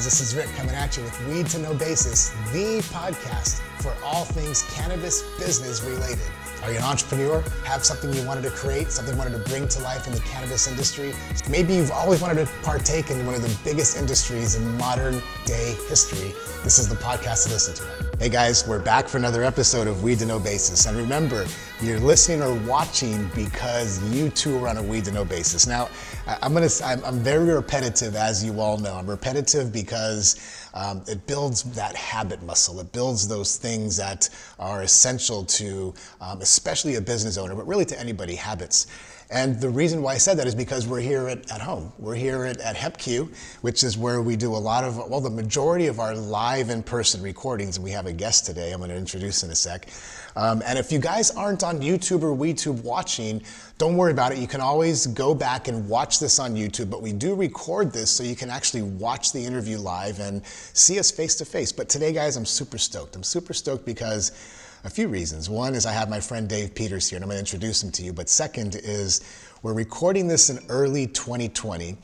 guys, this is Rick coming at you with Weed to Know Basis, the podcast for all things cannabis business related. Are you an entrepreneur? Have something you wanted to create, something you wanted to bring to life in the cannabis industry? Maybe you've always wanted to partake in one of the biggest industries in modern day history. This is the podcast to listen to. Hey guys, we're back for another episode of Weed to Know Basis. And remember, you're listening or watching because you too are on a Weed to Know Basis. Now, I'm gonna, I'm, I'm very repetitive, as you all know. I'm repetitive because um, it builds that habit muscle. It builds those things that are essential to, um, especially a business owner, but really to anybody, habits. And the reason why I said that is because we're here at, at home. We're here at, at HQ, which is where we do a lot of, well, the majority of our live in person recordings. And we have a guest today I'm going to introduce in a sec. Um, and if you guys aren't on YouTube or WeTube watching, don't worry about it. You can always go back and watch this on YouTube, but we do record this so you can actually watch the interview live and see us face to face. But today, guys, I'm super stoked. I'm super stoked because a few reasons. One is I have my friend Dave Peters here, and I'm going to introduce him to you. But second is we're recording this in early 2020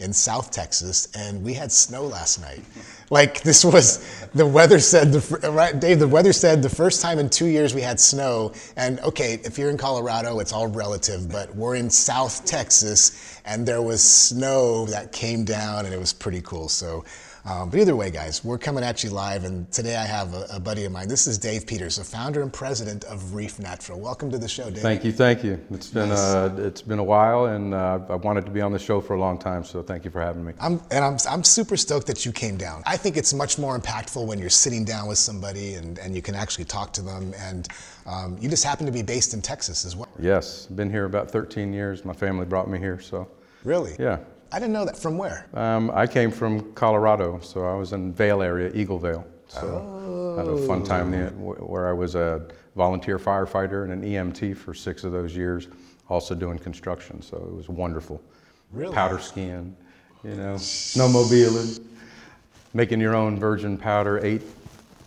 in South Texas, and we had snow last night. Like this was the weather said the right Dave. The weather said the first time in two years we had snow. And okay, if you're in Colorado, it's all relative, but we're in South Texas, and there was snow that came down, and it was pretty cool. So um, but either way, guys, we're coming at you live, and today I have a, a, buddy of mine. This is Dave Peters, the founder and president of Reef Natural. Welcome to the show, Dave. Thank you, thank you. It's been nice. uh, it's been a while, and uh, I wanted to be on the show for a long time. So thank you for having me. I'm, and I'm I'm super stoked that you came down. I think it's much more impactful when you're sitting down with somebody and and you can actually talk to them. And um, you just happen to be based in Texas as well. Yes, been here about 13 years. My family brought me here, so. Really? Yeah. I didn't know that. From where? Um, I came from Colorado, so I was in Vail area, Eagle Vail. So oh. I had a fun time there, where I was a volunteer firefighter and an EMT for six of those years, also doing construction. So it was wonderful. Really? Powder skiing, you know, snowmobiling, making your own virgin powder, eight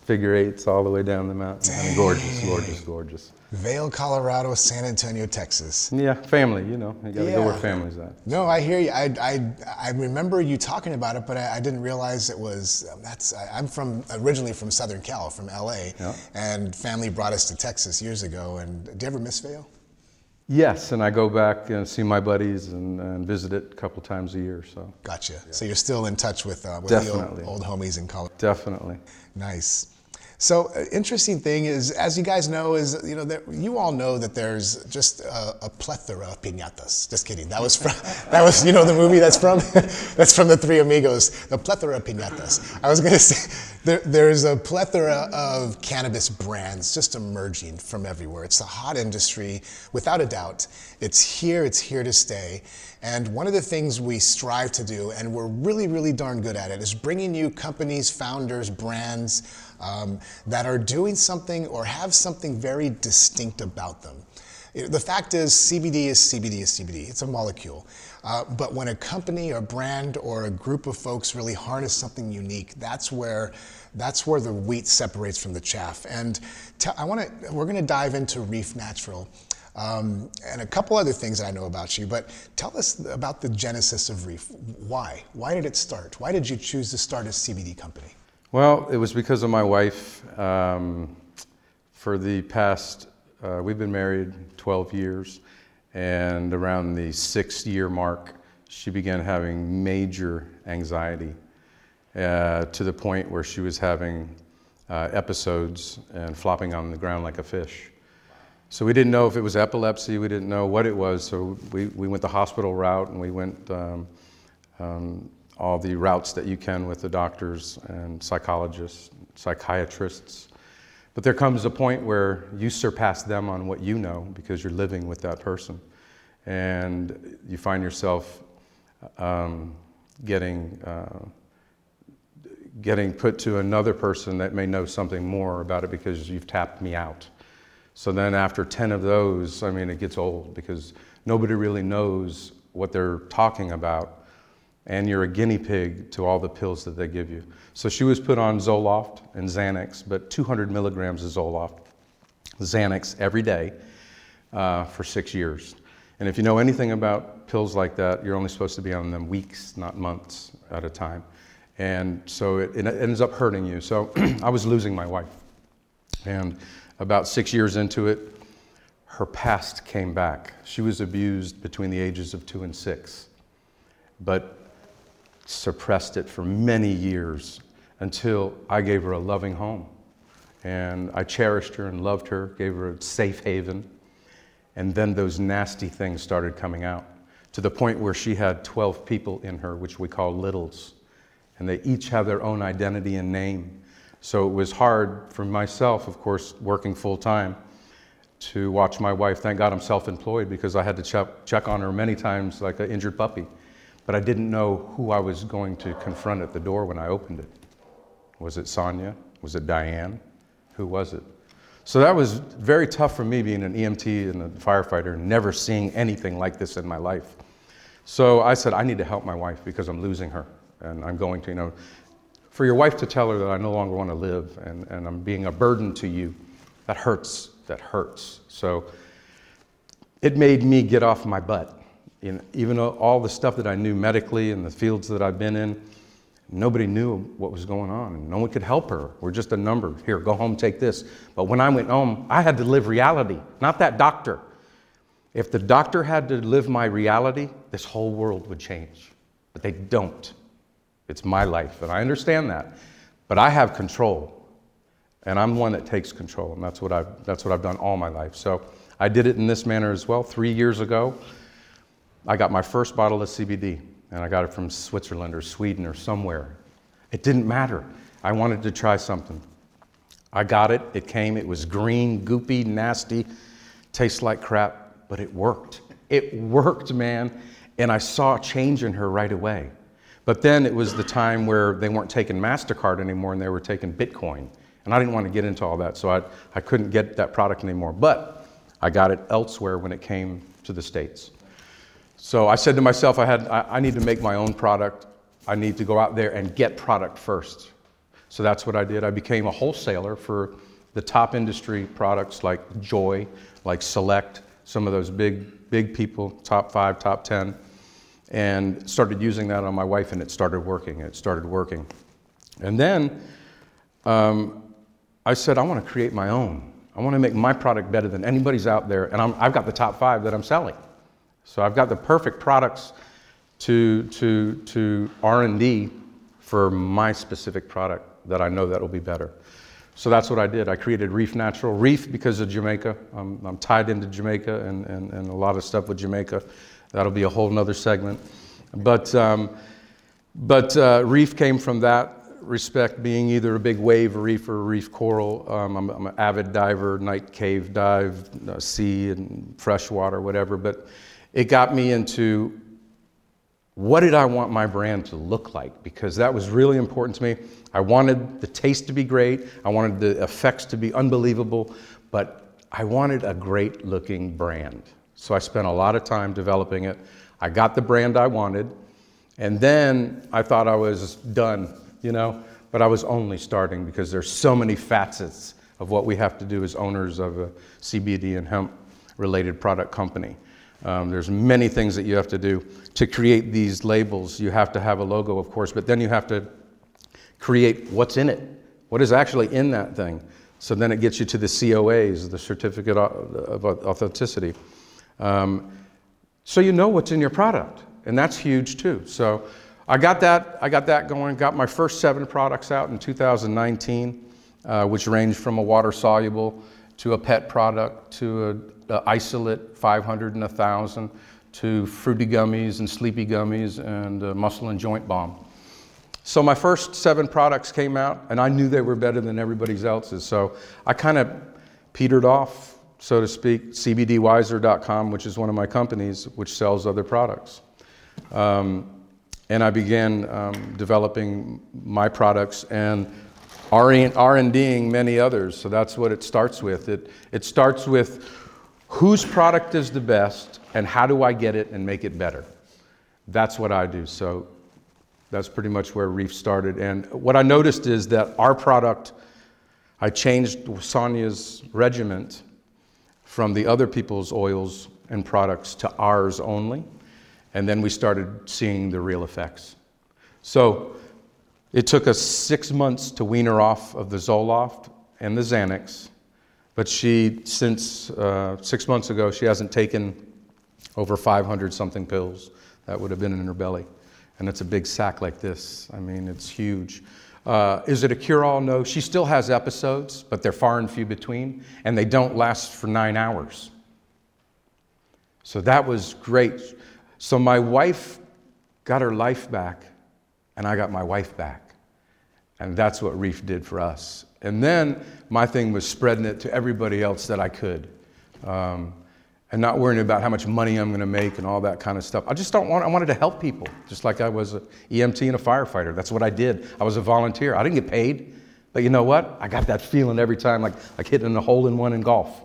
figure eights all the way down the mountain. I mean, gorgeous, gorgeous, gorgeous. Vail, Colorado, San Antonio, Texas. Yeah, family, you know, you gotta yeah. go where family's at. No, I hear you. I, I, I remember you talking about it, but I, I didn't realize it was, um, that's, I, am from, originally from Southern Cal, from LA, yeah. and family brought us to Texas years ago. And do you ever miss Vail? Yes, and I go back and see my buddies and, and visit it a couple times a year. So gotcha. Yeah. So you're still in touch with, uh, with the old, old homies in Colorado. Definitely. Nice. So uh, interesting thing is, as you guys know, is you know that you all know that there's just a, a, plethora of piñatas. Just kidding. That was from that was you know the movie that's from that's from the Three Amigos. The plethora of piñatas. I was gonna say there, there's a plethora of cannabis brands just emerging from everywhere. It's a hot industry, without a doubt. It's here. It's here to stay. And one of the things we strive to do, and we're really, really darn good at it, is bringing you companies, founders, brands um, that are doing something or have something very distinct about them. The fact is, CBD is CBD is CBD. It's a molecule. Uh, but when a company or brand or a group of folks really harness something unique, that's where that's where the wheat separates from the chaff. And I want to we're going to dive into Reef Natural. Um, and a couple other things I know about you, but tell us about the genesis of Reef. Why? Why did it start? Why did you choose to start a CBD company? Well, it was because of my wife. Um, for the past, uh, we've been married 12 years, and around the six year mark, she began having major anxiety uh, to the point where she was having uh, episodes and flopping on the ground like a fish. So we didn't know if it was epilepsy, we didn't know what it was, so we, we went the hospital route and we went um, um, all the routes that you can with the doctors and psychologists, psychiatrists. But there comes a point where you surpass them on what you know because you're living with that person. And you find yourself um, getting, uh, getting put to another person that may know something more about it because you've tapped me out. So then after 10 of those, I mean, it gets old because nobody really knows what they're talking about and you're a guinea pig to all the pills that they give you. So she was put on Zoloft and Xanax, but 200 milligrams of Zoloft, Xanax every day uh, for six years. And if you know anything about pills like that, you're only supposed to be on them weeks, not months at a time. And so it, it ends up hurting you. So I was losing my wife. And about six years into it, her past came back. She was abused between the ages of two and six, but suppressed it for many years until I gave her a loving home. And I cherished her and loved her, gave her a safe haven. And then those nasty things started coming out to the point where she had 12 people in her, which we call littles. And they each have their own identity and name. So it was hard for myself, of course, working full time, to watch my wife. Thank God I'm self employed because I had to check, on her many times like an injured puppy. But I didn't know who I was going to confront at the door when I opened it. Was it Sonia? Was it Diane? Who was it? So that was very tough for me being an EMT and a firefighter, never seeing anything like this in my life. So I said, I need to help my wife because I'm losing her. And I'm going to, you know, for your wife to tell her that I no longer want to live and, and I'm being a burden to you, that hurts. That hurts. So it made me get off my butt. Know, even all the stuff that I knew medically and the fields that I've been in, Nobody knew what was going on, and no one could help her. We're just a number. Here, go home, take this. But when I went home, I had to live reality, not that doctor. If the doctor had to live my reality, this whole world would change. But they don't. It's my life, and I understand that. But I have control, and I'm one that takes control, and that's what I've, that's what I've done all my life. So I did it in this manner as well. Three years ago, I got my first bottle of CBD and I got it from Switzerland or Sweden or somewhere. It didn't matter. I wanted to try something. I got it. It came. It was green, goopy, nasty, tastes like crap, but it worked. It worked, man. And I saw a change in her right away. But then it was the time where they weren't taking MasterCard anymore and they were taking Bitcoin. And I didn't want to get into all that, so I, I couldn't get that product anymore. But I got it elsewhere when it came to the States. So I said to myself, I, had, I, I need to make my own product. I need to go out there and get product first. So that's what I did. I became a wholesaler for the top industry products like Joy, like Select, some of those big, big people, top five, top 10, and started using that on my wife, and it started working. It started working. And then um, I said, I want to create my own. I want to make my product better than anybody's out there, and i have got the top five that I'm selling. So I've got the perfect products to, to, to R&D for my specific product that I know that will be better. So that's what I did. I created Reef Natural. Reef because of Jamaica. I'm, I'm tied into Jamaica and, and, and a lot of stuff with Jamaica. That'll be a whole nother segment. But, um, but uh, Reef came from that respect, being either a big wave reef or reef coral. Um, I'm, I'm, an avid diver, night cave dive, uh, sea and freshwater, whatever. But it got me into what did I want my brand to look like? Because that was really important to me. I wanted the taste to be great, I wanted the effects to be unbelievable, but I wanted a great looking brand. So I spent a lot of time developing it. I got the brand I wanted, and then I thought I was done, you know, but I was only starting because there's so many facets of what we have to do as owners of a CBD and hemp related product company. Um, there's many things that you have to do to create these labels. You have to have a logo, of course, but then you have to create what's in it, what is actually in that thing. So then it gets you to the COAs, the certificate of authenticity. Um, so you know what's in your product, and that's huge too. So I got that, I got that going. Got my first seven products out in 2019, uh, which ranged from a water soluble to a pet product to a isolate 500 and 1,000 to fruity gummies and sleepy gummies and muscle and joint balm. So my first seven products came out, and I knew they were better than everybody else's. So I kind of petered off, so to speak, CBDwiser.com, which is one of my companies, which sells other products. Um, and I began um, developing my products and R&Ding many others. So that's what it starts with. It, it starts with whose product is the best and how do I get it and make it better? That's what I do. So that's pretty much where Reef started. And what I noticed is that our product, I changed Sonia's regiment from the other people's oils and products to ours only. And then we started seeing the real effects. So It took us six months to wean her off of the Zoloft and the Xanax, but she, since uh, six months ago, she hasn't taken over 500 something pills that would have been in her belly. And it's a big sack like this. I mean, it's huge. Uh, is it a cure all? No. She still has episodes, but they're far and few between, and they don't last for nine hours. So that was great. So my wife got her life back, and I got my wife back. And that's what Reef did for us. And then my thing was spreading it to everybody else that I could. Um, and not worrying about how much money I'm going to make and all that kind of stuff. I just don't want, I wanted to help people, just like I was an EMT and a firefighter. That's what I did. I was a volunteer. I didn't get paid, but you know what? I got that feeling every time, like, like hitting a hole in one in golf.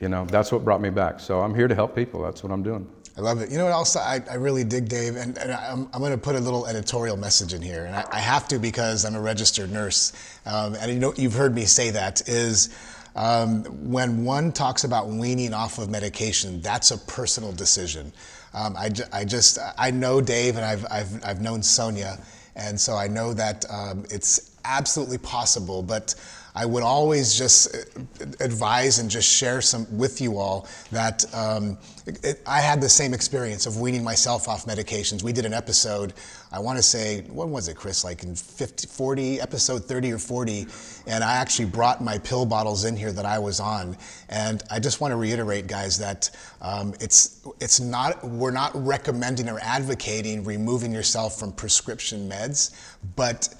You know, that's what brought me back. So I'm here to help people. That's what I'm doing. I love it. You know what else I, I really dig, Dave? And, and I'm, I'm going to put a little editorial message in here. And I, I have to because I'm a registered nurse. Um, and you know, you've heard me say that is um, when one talks about weaning off of medication, that's a personal decision. Um, I, I, just, I know Dave and I've, I've, I've known Sonia, and so I know that um, it's absolutely possible, but I would always just uh, advise and just share some with you all that um, it, I had the same experience of weaning myself off medications. We did an episode, I want to say, when was it, Chris? Like in 50, 40, episode 30 or 40, and I actually brought my pill bottles in here that I was on. And I just want to reiterate, guys, that um, it's it's not we're not recommending or advocating removing yourself from prescription meds, but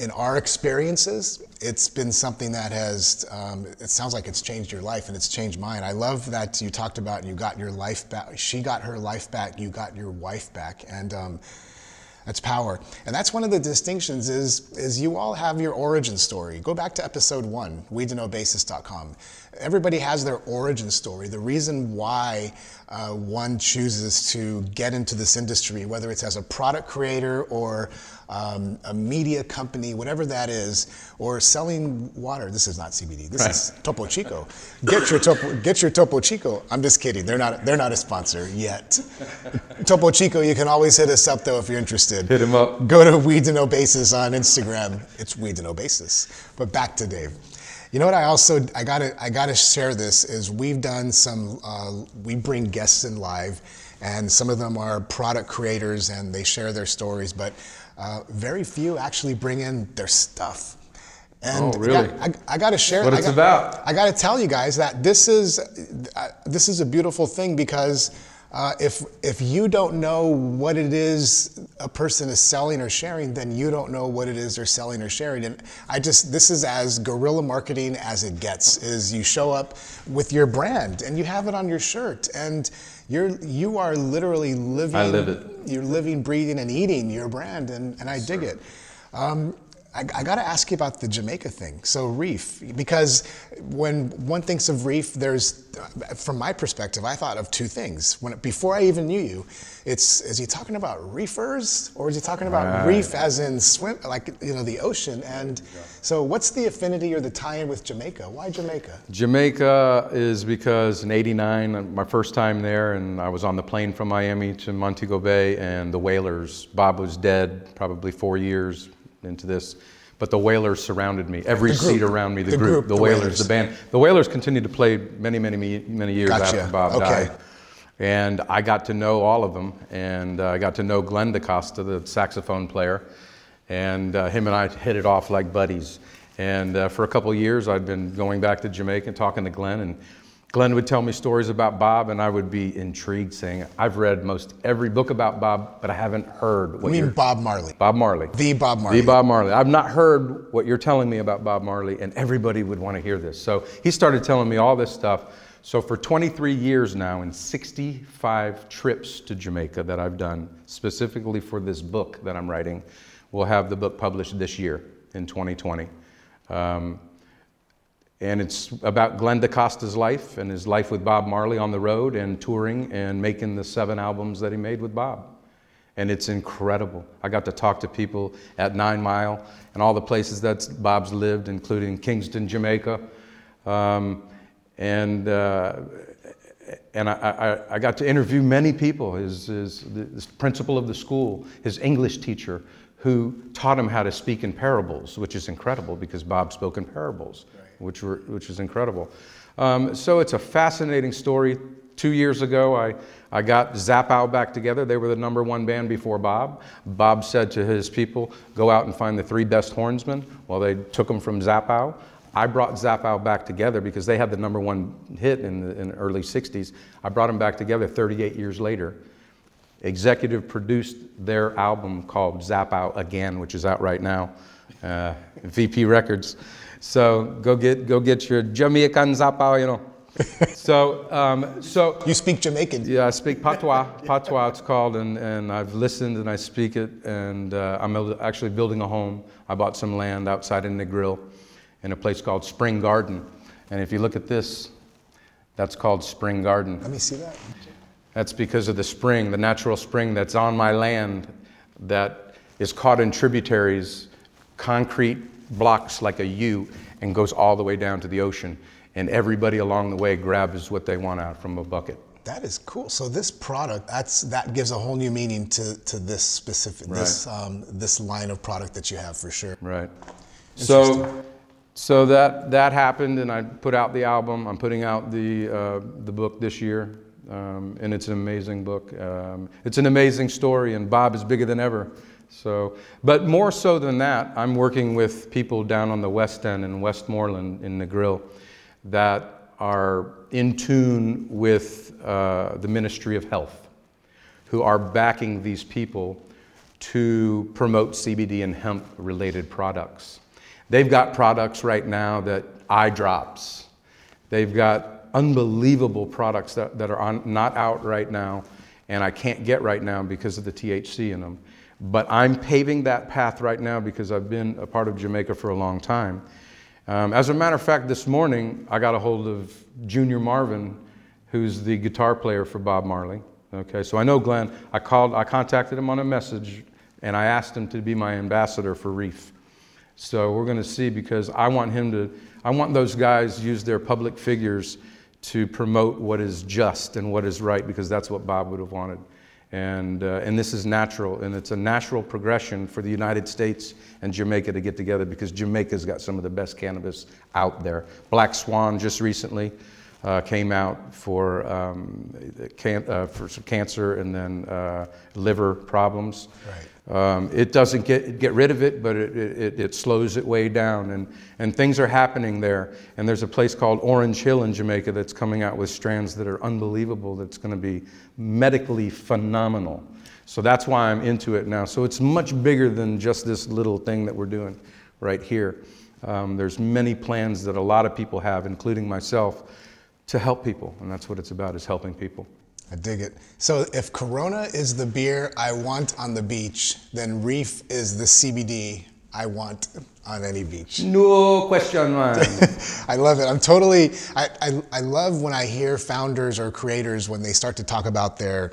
in our experiences, it's been something that has, um, it sounds like it's changed your life and it's changed mine. I love that you talked about you got your life back. She got her life back, you got your wife back. And um, that's power. And that's one of the distinctions is, is you all have your origin story. Go back to episode one, weedtoknowbasis.com. Everybody has their origin story. The reason why uh, one chooses to get into this industry, whether it's as a product creator or um, a media company, whatever that is, or selling water. This is not CBD. This right. is Topo Chico. Get your Topo, get your Topo Chico. I'm just kidding. They're not. They're not a sponsor yet. Topo Chico. You can always hit us up though if you're interested. Hit him up. Go to Weed to Know Basis on Instagram. It's Weed to Know Basis. But back to Dave. You know what? I also I gotta I gotta share this is we've done some uh, we bring guests in live, and some of them are product creators and they share their stories, but uh, very few actually bring in their stuff. And oh, really? I, I got to share. What it's got, about? I got to tell you guys that this is uh, this is a beautiful thing because uh, if if you don't know what it is a person is selling or sharing, then you don't know what it is they're selling or sharing. And I just this is as guerrilla marketing as it gets. Is you show up with your brand and you have it on your shirt and you're you are literally living. I live it. You're living, breathing, and eating your brand, and, and I dig it. Um, I, I got to ask you about the Jamaica thing. So reef, because when one thinks of reef, there's, from my perspective, I thought of two things. When before I even knew you, it's is he talking about reefers or is he talking about right. reef as in swim, like you know the ocean? And so, what's the affinity or the tie-in with Jamaica? Why Jamaica? Jamaica is because in '89, my first time there, and I was on the plane from Miami to Montego Bay, and the Wailers. Bob was dead, probably four years into this. But the Wailers surrounded me. Every seat around me, the, the group, group, the, the Wailers, Wailers, the band. The Wailers continued to play many, many, many years gotcha. after Bob okay. died. And I got to know all of them. And uh, I got to know Glenn DaCosta, the saxophone player. And uh, him and I hit it off like buddies. And uh, for a couple years, I'd been going back to Jamaica and talking to Glenn. And Glenn would tell me stories about Bob, and I would be intrigued, saying, "I've read most every book about Bob, but I haven't heard." What you mean Bob Marley? Bob Marley. The Bob Marley. The Bob Marley. I've not heard what you're telling me about Bob Marley, and everybody would want to hear this. So he started telling me all this stuff. So for 23 years now, and 65 trips to Jamaica that I've done specifically for this book that I'm writing, we'll have the book published this year in 2020. Um, and it's about Glenn DaCosta's life and his life with Bob Marley on the road and touring and making the seven albums that he made with Bob. And it's incredible. I got to talk to people at Nine Mile and all the places that Bob's lived, including Kingston, Jamaica. Um, and uh, and I, I, I, got to interview many people his, his, the principal of the school, his English teacher, who taught him how to speak in parables, which is incredible because Bob spoke in parables, right. which, were, which is incredible. Um, so it's a fascinating story. Two years ago, I, I got Zap Pow back together. They were the number one band before Bob. Bob said to his people, go out and find the three best hornsmen. Well, they took them from Zap Pow. I brought Zap Pow back together because they had the number one hit in the, in the early 60s. I brought them back together 38 years later. Executive produced their album called Zap Pow Again, which is out right now, uh, VP Records. So go get, go get your Jamaican Zap Pow, you know. so, um, so you speak Jamaican. Yeah, I speak patois. Patois, it's called, and, and I've listened and I speak it. And uh, I'm actually building a home. I bought some land outside in Negril in a place called Spring Garden. And if you look at this, that's called Spring Garden. Let me see that. That's because of the spring, the natural spring that's on my land that is caught in tributaries, concrete blocks like a U, and goes all the way down to the ocean. And everybody along the way grabs what they want out from a bucket. That is cool. So this product, that's that gives a whole new meaning to, to this specific right. this um, this line of product that you have for sure. Right. So so that that happened, and I put out the album. I'm putting out the uh, the book this year, um, and it's an amazing book. Um, it's an amazing story, and Bob is bigger than ever. So, but more so than that, I'm working with people down on the West End in Westmoreland in Negril that are in tune with uh, the Ministry of Health, who are backing these people to promote CBD and hemp related products. They've got products right now that eye drops. They've got unbelievable products that, that are on, not out right now and I can't get right now because of the THC in them. But I'm paving that path right now because I've been a part of Jamaica for a long time. Um, as a matter of fact, this morning I got a hold of Junior Marvin, who's the guitar player for Bob Marley. Okay, so I know Glenn. I called, I contacted him on a message, and I asked him to be my ambassador for Reef. So we're going to see because I want him to, I want those guys use their public figures to promote what is just and what is right because that's what Bob would have wanted. And, uh, and this is natural, and it's a natural progression for the United States and Jamaica to get together because Jamaica's got some of the best cannabis out there. Black Swan just recently uh, came out for, um, can, uh, for some cancer and then uh, liver problems. Right. Um, it doesn't get, get rid of it, but it, it, it, slows it way down. And, and things are happening there. And there's a place called Orange Hill in Jamaica that's coming out with strands that are unbelievable, that's going to be medically phenomenal. So that's why I'm into it now. So it's much bigger than just this little thing that we're doing right here. Um, there's many plans that a lot of people have, including myself, to help people. And that's what it's about, is helping people. I dig it. So if Corona is the beer I want on the beach, then Reef is the CBD I want on any beach. No question, man. I love it. I'm totally, I, I, I, love when I hear founders or creators when they start to talk about their,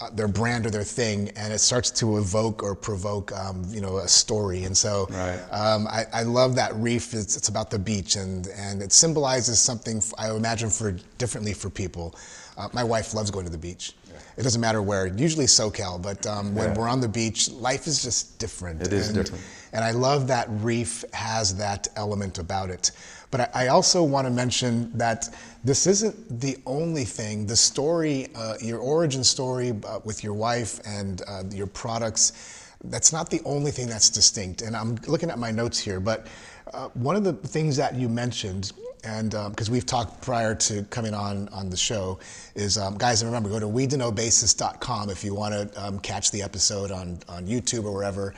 uh, their brand or their thing and it starts to evoke or provoke, um, you know, a story. And so right. um, I, I, love that reef. It's, it's about the beach and, and it symbolizes something I imagine for differently for people. Uh, my wife loves going to the beach. Yeah. It doesn't matter where, usually SoCal, but um, when yeah. we're on the beach, life is just different. It is and, different. And I love that Reef has that element about it. But I, I also want to mention that this isn't the only thing. The story, uh, your origin story uh, with your wife and uh, your products, that's not the only thing that's distinct. And I'm looking at my notes here, but uh, one of the things that you mentioned and because um, we've talked prior to coming on on the show, is um, guys, and remember go to weedtoknowbasis.com if you want to um, catch the episode on on YouTube or wherever.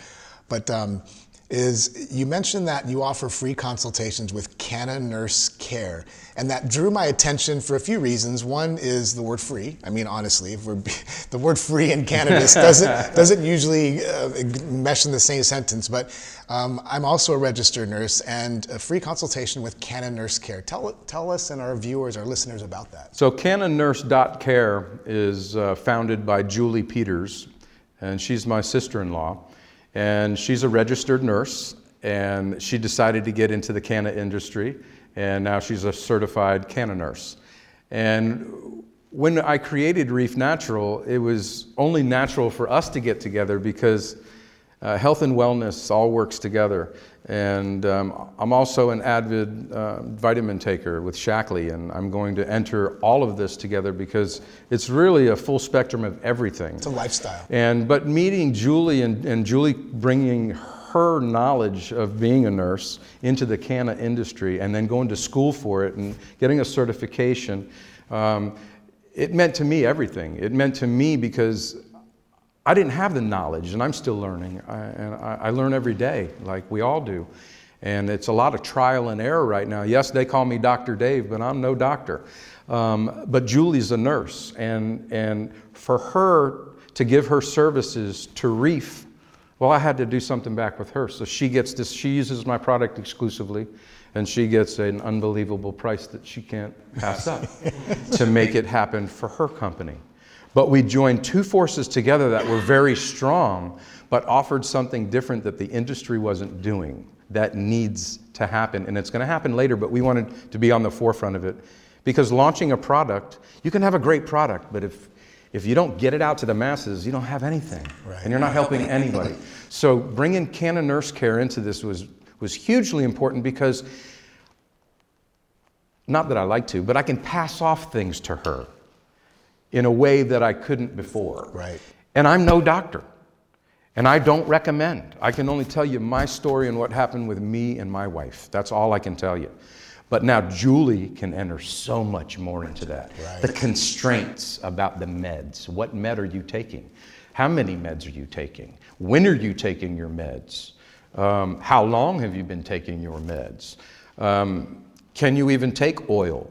But um, is you mentioned that you offer free consultations with Canna Nurse Care, and that drew my attention for a few reasons. One is the word free. I mean, honestly, if we're, the word free in cannabis doesn't doesn't usually uh, mesh in the same sentence. But um, I'm also a registered nurse, and a free consultation with Canna Nurse Care. Tell tell us and our viewers, our listeners about that. So, CannaNurse.care is uh, founded by Julie Peters, and she's my sister-in-law. And she's a registered nurse, and she decided to get into the canna industry, and now she's a certified canna nurse. And when I created Reef Natural, it was only natural for us to get together because Uh, health and wellness all works together. And um, I'm also an avid uh, vitamin taker with Shaklee, and I'm going to enter all of this together because it's really a full spectrum of everything. It's a lifestyle. And but meeting Julie and, and Julie bringing her knowledge of being a nurse into the canna industry and then going to school for it and getting a certification, um, it meant to me everything. It meant to me because I didn't have the knowledge, and I'm still learning. I, and I, I, learn every day, like we all do. And it's a lot of trial and error right now. Yes, they call me Dr. Dave, but I'm no doctor. Um, but Julie's a nurse, and, and for her to give her services to Reef, well, I had to do something back with her. So she gets this, she uses my product exclusively, and she gets an unbelievable price that she can't pass up to make it happen for her company. But we joined two forces together that were very strong, but offered something different that the industry wasn't doing that needs to happen. And it's going to happen later, but we wanted to be on the forefront of it. Because launching a product, you can have a great product, but if, if you don't get it out to the masses, you don't have anything. Right. And you're not helping anybody. So bringing Canna Nurse Care into this was, was hugely important because, not that I like to, but I can pass off things to her in a way that I couldn't before. Right. And I'm no doctor. And I don't recommend. I can only tell you my story and what happened with me and my wife. That's all I can tell you. But now Julie can enter so much more into that. Right. The constraints about the meds. What med are you taking? How many meds are you taking? When are you taking your meds? Um, how long have you been taking your meds? Um, can you even take oil?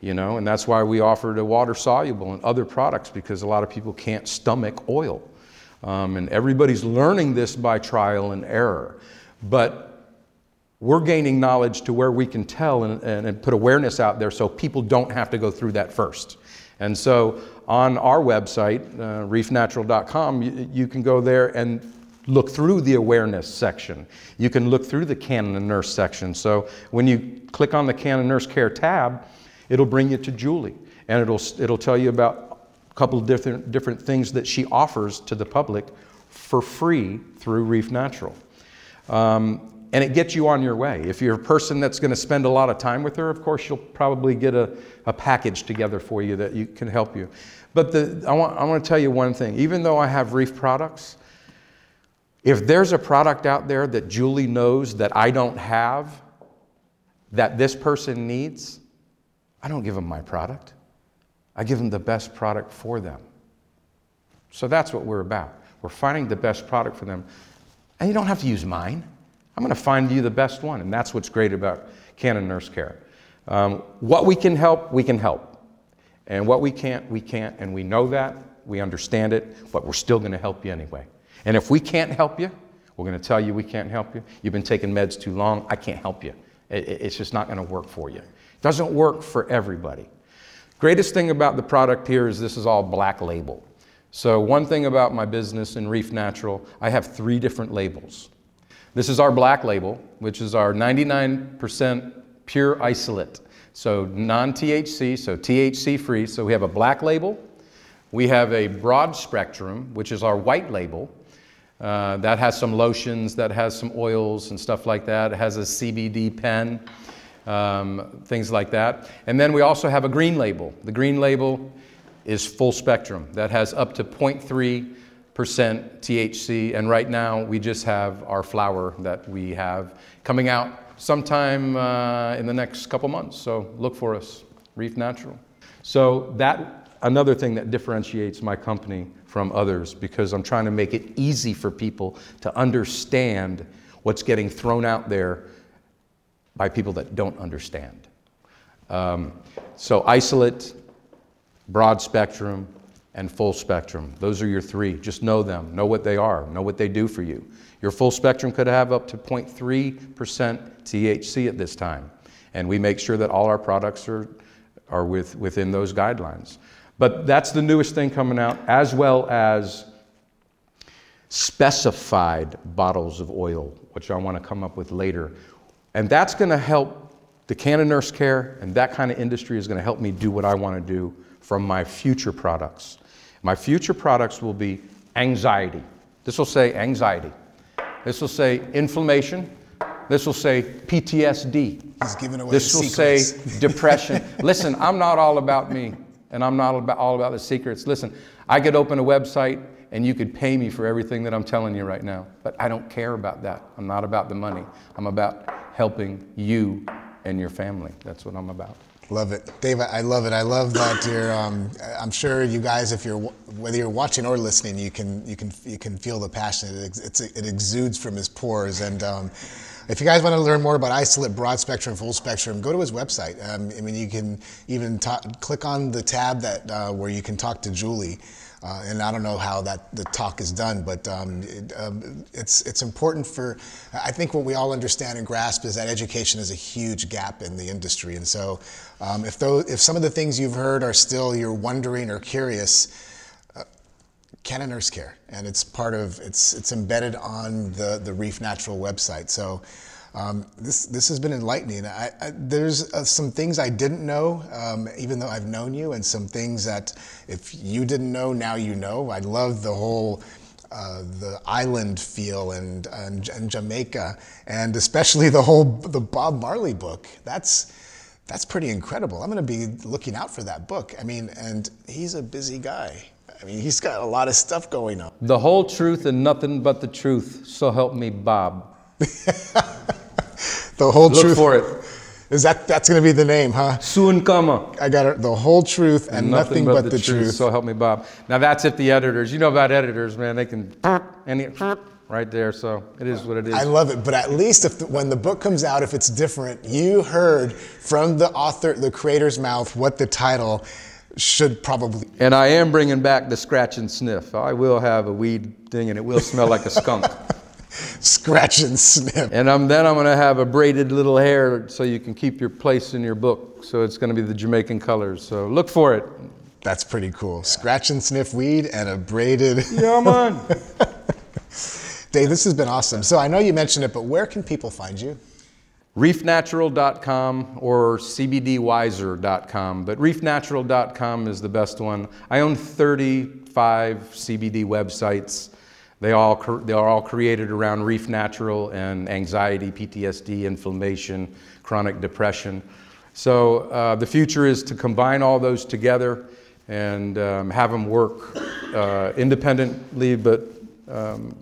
You know, and that's why we offered a water soluble and other products because a lot of people can't stomach oil. Um, and everybody's learning this by trial and error. But we're gaining knowledge to where we can tell and, and, and, put awareness out there so people don't have to go through that first. And so on our website, uh, reefnatural.com, you, you, can go there and look through the awareness section. You can look through the Canna Nurse section. So when you click on the Canna Nurse Care tab, It'll bring you to Julie, and it'll, it'll tell you about a couple different, different things that she offers to the public for free through Reef Natural. Um, and it gets you on your way. If you're a person that's going to spend a lot of time with her, of course, you'll probably get a, a package together for you that you, can help you. But the, I, want, I want to tell you one thing. Even though I have Reef products, if there's a product out there that Julie knows that I don't have, that this person needs, I don't give them my product. I give them the best product for them. So that's what we're about. We're finding the best product for them. And you don't have to use mine. I'm going to find you the best one. And that's what's great about Canna Nurse Care. Um, what we can help, we can help. And what we can't, we can't. And we know that. We understand it. But we're still going to help you anyway. And if we can't help you, we're going to tell you we can't help you. You've been taking meds too long. I can't help you. It's just not going to work for you. Doesn't work for everybody. Greatest thing about the product here is this is all black label. So one thing about my business in Reef Natural, I have three different labels. This is our black label, which is our 99% pure isolate. So non-THC, so THC free. So we have a black label. We have a broad spectrum, which is our white label. Uh, that has some lotions, that has some oils and stuff like that. It has a CBD pen um, things like that. And then we also have a green label. The green label is full spectrum. That has up to 0.3% THC. And right now we just have our flower that we have coming out sometime uh, in the next couple months. So look for us, Reef Natural. So that another thing that differentiates my company from others because I'm trying to make it easy for people to understand what's getting thrown out there by people that don't understand. Um, so isolate, broad spectrum, and full spectrum. Those are your three. Just know them. Know what they are. Know what they do for you. Your full spectrum could have up to 0.3% THC at this time. And we make sure that all our products are, are with, within those guidelines. But that's the newest thing coming out, as well as specified bottles of oil, which I want to come up with later, and that's going to help the Canna Nurse Care and that kind of industry is going to help me do what I want to do from my future products. My future products will be anxiety. This will say anxiety. This will say inflammation. This will say PTSD. He's giving away This the will secrets. say depression. Listen, I'm not all about me, and I'm not about, all about the secrets. Listen, I could open a website and you could pay me for everything that I'm telling you right now, but I don't care about that. I'm not about the money. I'm about helping you and your family. That's what I'm about. Love it, Dave. I love it. I love that you're. Um, I'm sure you guys, if you're whether you're watching or listening, you can you can you can feel the passion. It, ex- it exudes from his pores. And um, if you guys want to learn more about isolate broad spectrum, full spectrum, go to his website. Um, I mean, you can even ta- click on the tab that uh, where you can talk to Julie. Uh, and I don't know how that the talk is done, but um, it, um, it's it's important for. I think what we all understand and grasp is that education is a huge gap in the industry, and so um, if those if some of the things you've heard are still you're wondering or curious, uh, Canna Nurse Care, and it's part of it's it's embedded on the the Reef Natural website. So. Um, this this has been enlightening. I, I, there's uh, some things I didn't know, um, even though I've known you, and some things that if you didn't know, now you know. I love the whole uh, the island feel and, and and Jamaica, and especially the whole the Bob Marley book. That's that's pretty incredible. I'm going to be looking out for that book. I mean, and he's a busy guy. I mean, he's got a lot of stuff going on. The whole truth and nothing but the truth. So help me, Bob. The whole Look truth. for it. Is that that's going to be the name, huh? Soon come. I got it. The whole truth and, nothing, but, the, truth. So help me, Bob. Now that's if the editors. You know about editors, man. They can any right there. So it is what it is. I love it, but at least if the, when the book comes out, if it's different, you heard from the author, the creator's mouth, what the title should probably. and I am bringing back the scratch and sniff. I will have a weed thing, and it will smell like a skunk. Scratch and sniff. And I'm, then I'm going to have a braided little hair so you can keep your place in your book. So it's going to be the Jamaican colors. So look for it. That's pretty cool. Scratch and sniff weed and a braided. Yeah, man. Dave, this has been awesome. So I know you mentioned it, but where can people find you? reefnatural.com or cbdwiser.com, but reefnatural.com is the best one. I own 35 CBD websites. They all they are all created around Reef Natural and anxiety, PTSD, inflammation, chronic depression. So uh, the future is to combine all those together and um, have them work uh, independently but um,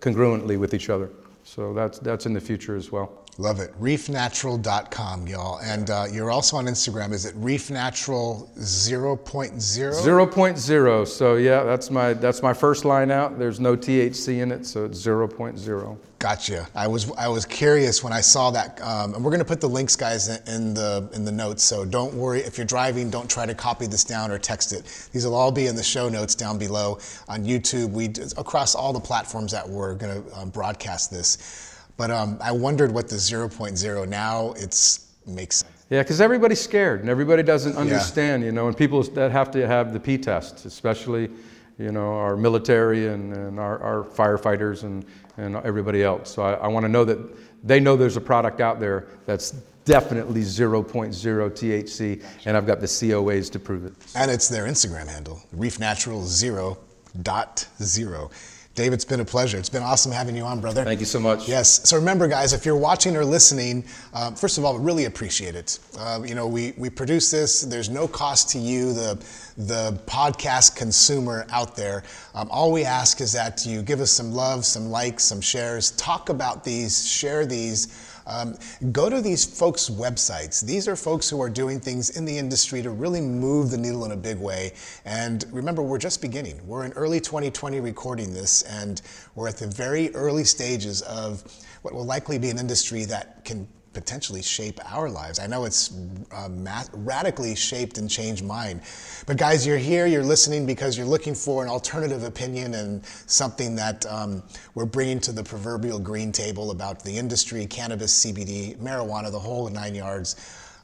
congruently with each other. So that's that's in the future as well. Love it. Reefnatural.com, y'all. And uh, you're also on Instagram. Is it reefnatural 0.0? 0.0. So yeah, that's my that's my first line out. There's no THC in it, so it's 0.0. Gotcha. I was I was curious when I saw that, um, and we're gonna put the links, guys, in- the in the notes. So don't worry if you're driving. Don't try to copy this down or text it. These will all be in the show notes down below on YouTube. We across all the platforms that we're gonna um, broadcast this. But um, I wondered what the 0.0 now it's makes sense. Yeah, because everybody's scared and everybody doesn't understand, you know, and people that have to have the P test, especially, you know, our military and, and our, our firefighters and, and everybody else. So I, I want to know that they know there's a product out there that's definitely 0.0 THC, and I've got the COAs to prove it. And it's their Instagram handle, reefnatural0.0. Dave, it's been a pleasure. It's been awesome having you on, brother. Thank you so much. Yes. So remember, guys, if you're watching or listening, um, first of all, really appreciate it. Uh, you know, we, we produce this. There's no cost to you, the the podcast consumer out there. Um, all we ask is that you give us some love, some likes, some shares. Talk about these. Share these. Um, go to these folks' websites. These are folks who are doing things in the industry to really move the needle in a big way. And remember, we're just beginning. We're in early 2020 recording this, and we're at the very early stages of what will likely be an industry that can potentially shape our lives. I know it's uh, radically shaped and changed mine. But guys, you're here, you're listening because you're looking for an alternative opinion and something that um, we're bringing to the proverbial green table about the industry, cannabis, CBD, marijuana, the whole nine yards,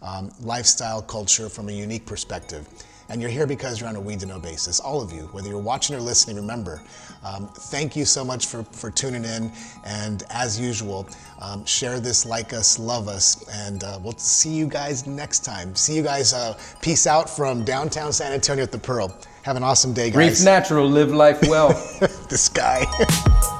um, lifestyle, culture from a unique perspective. And you're here because you're on a weed to know basis. All of you, whether you're watching or listening, remember, um, thank you so much for, for tuning in. And as usual, um, share this, like us, love us, and uh, we'll see you guys next time. See you guys. Uh, peace out from downtown San Antonio at the Pearl. Have an awesome day, Reef guys. Natural, live life well. this guy.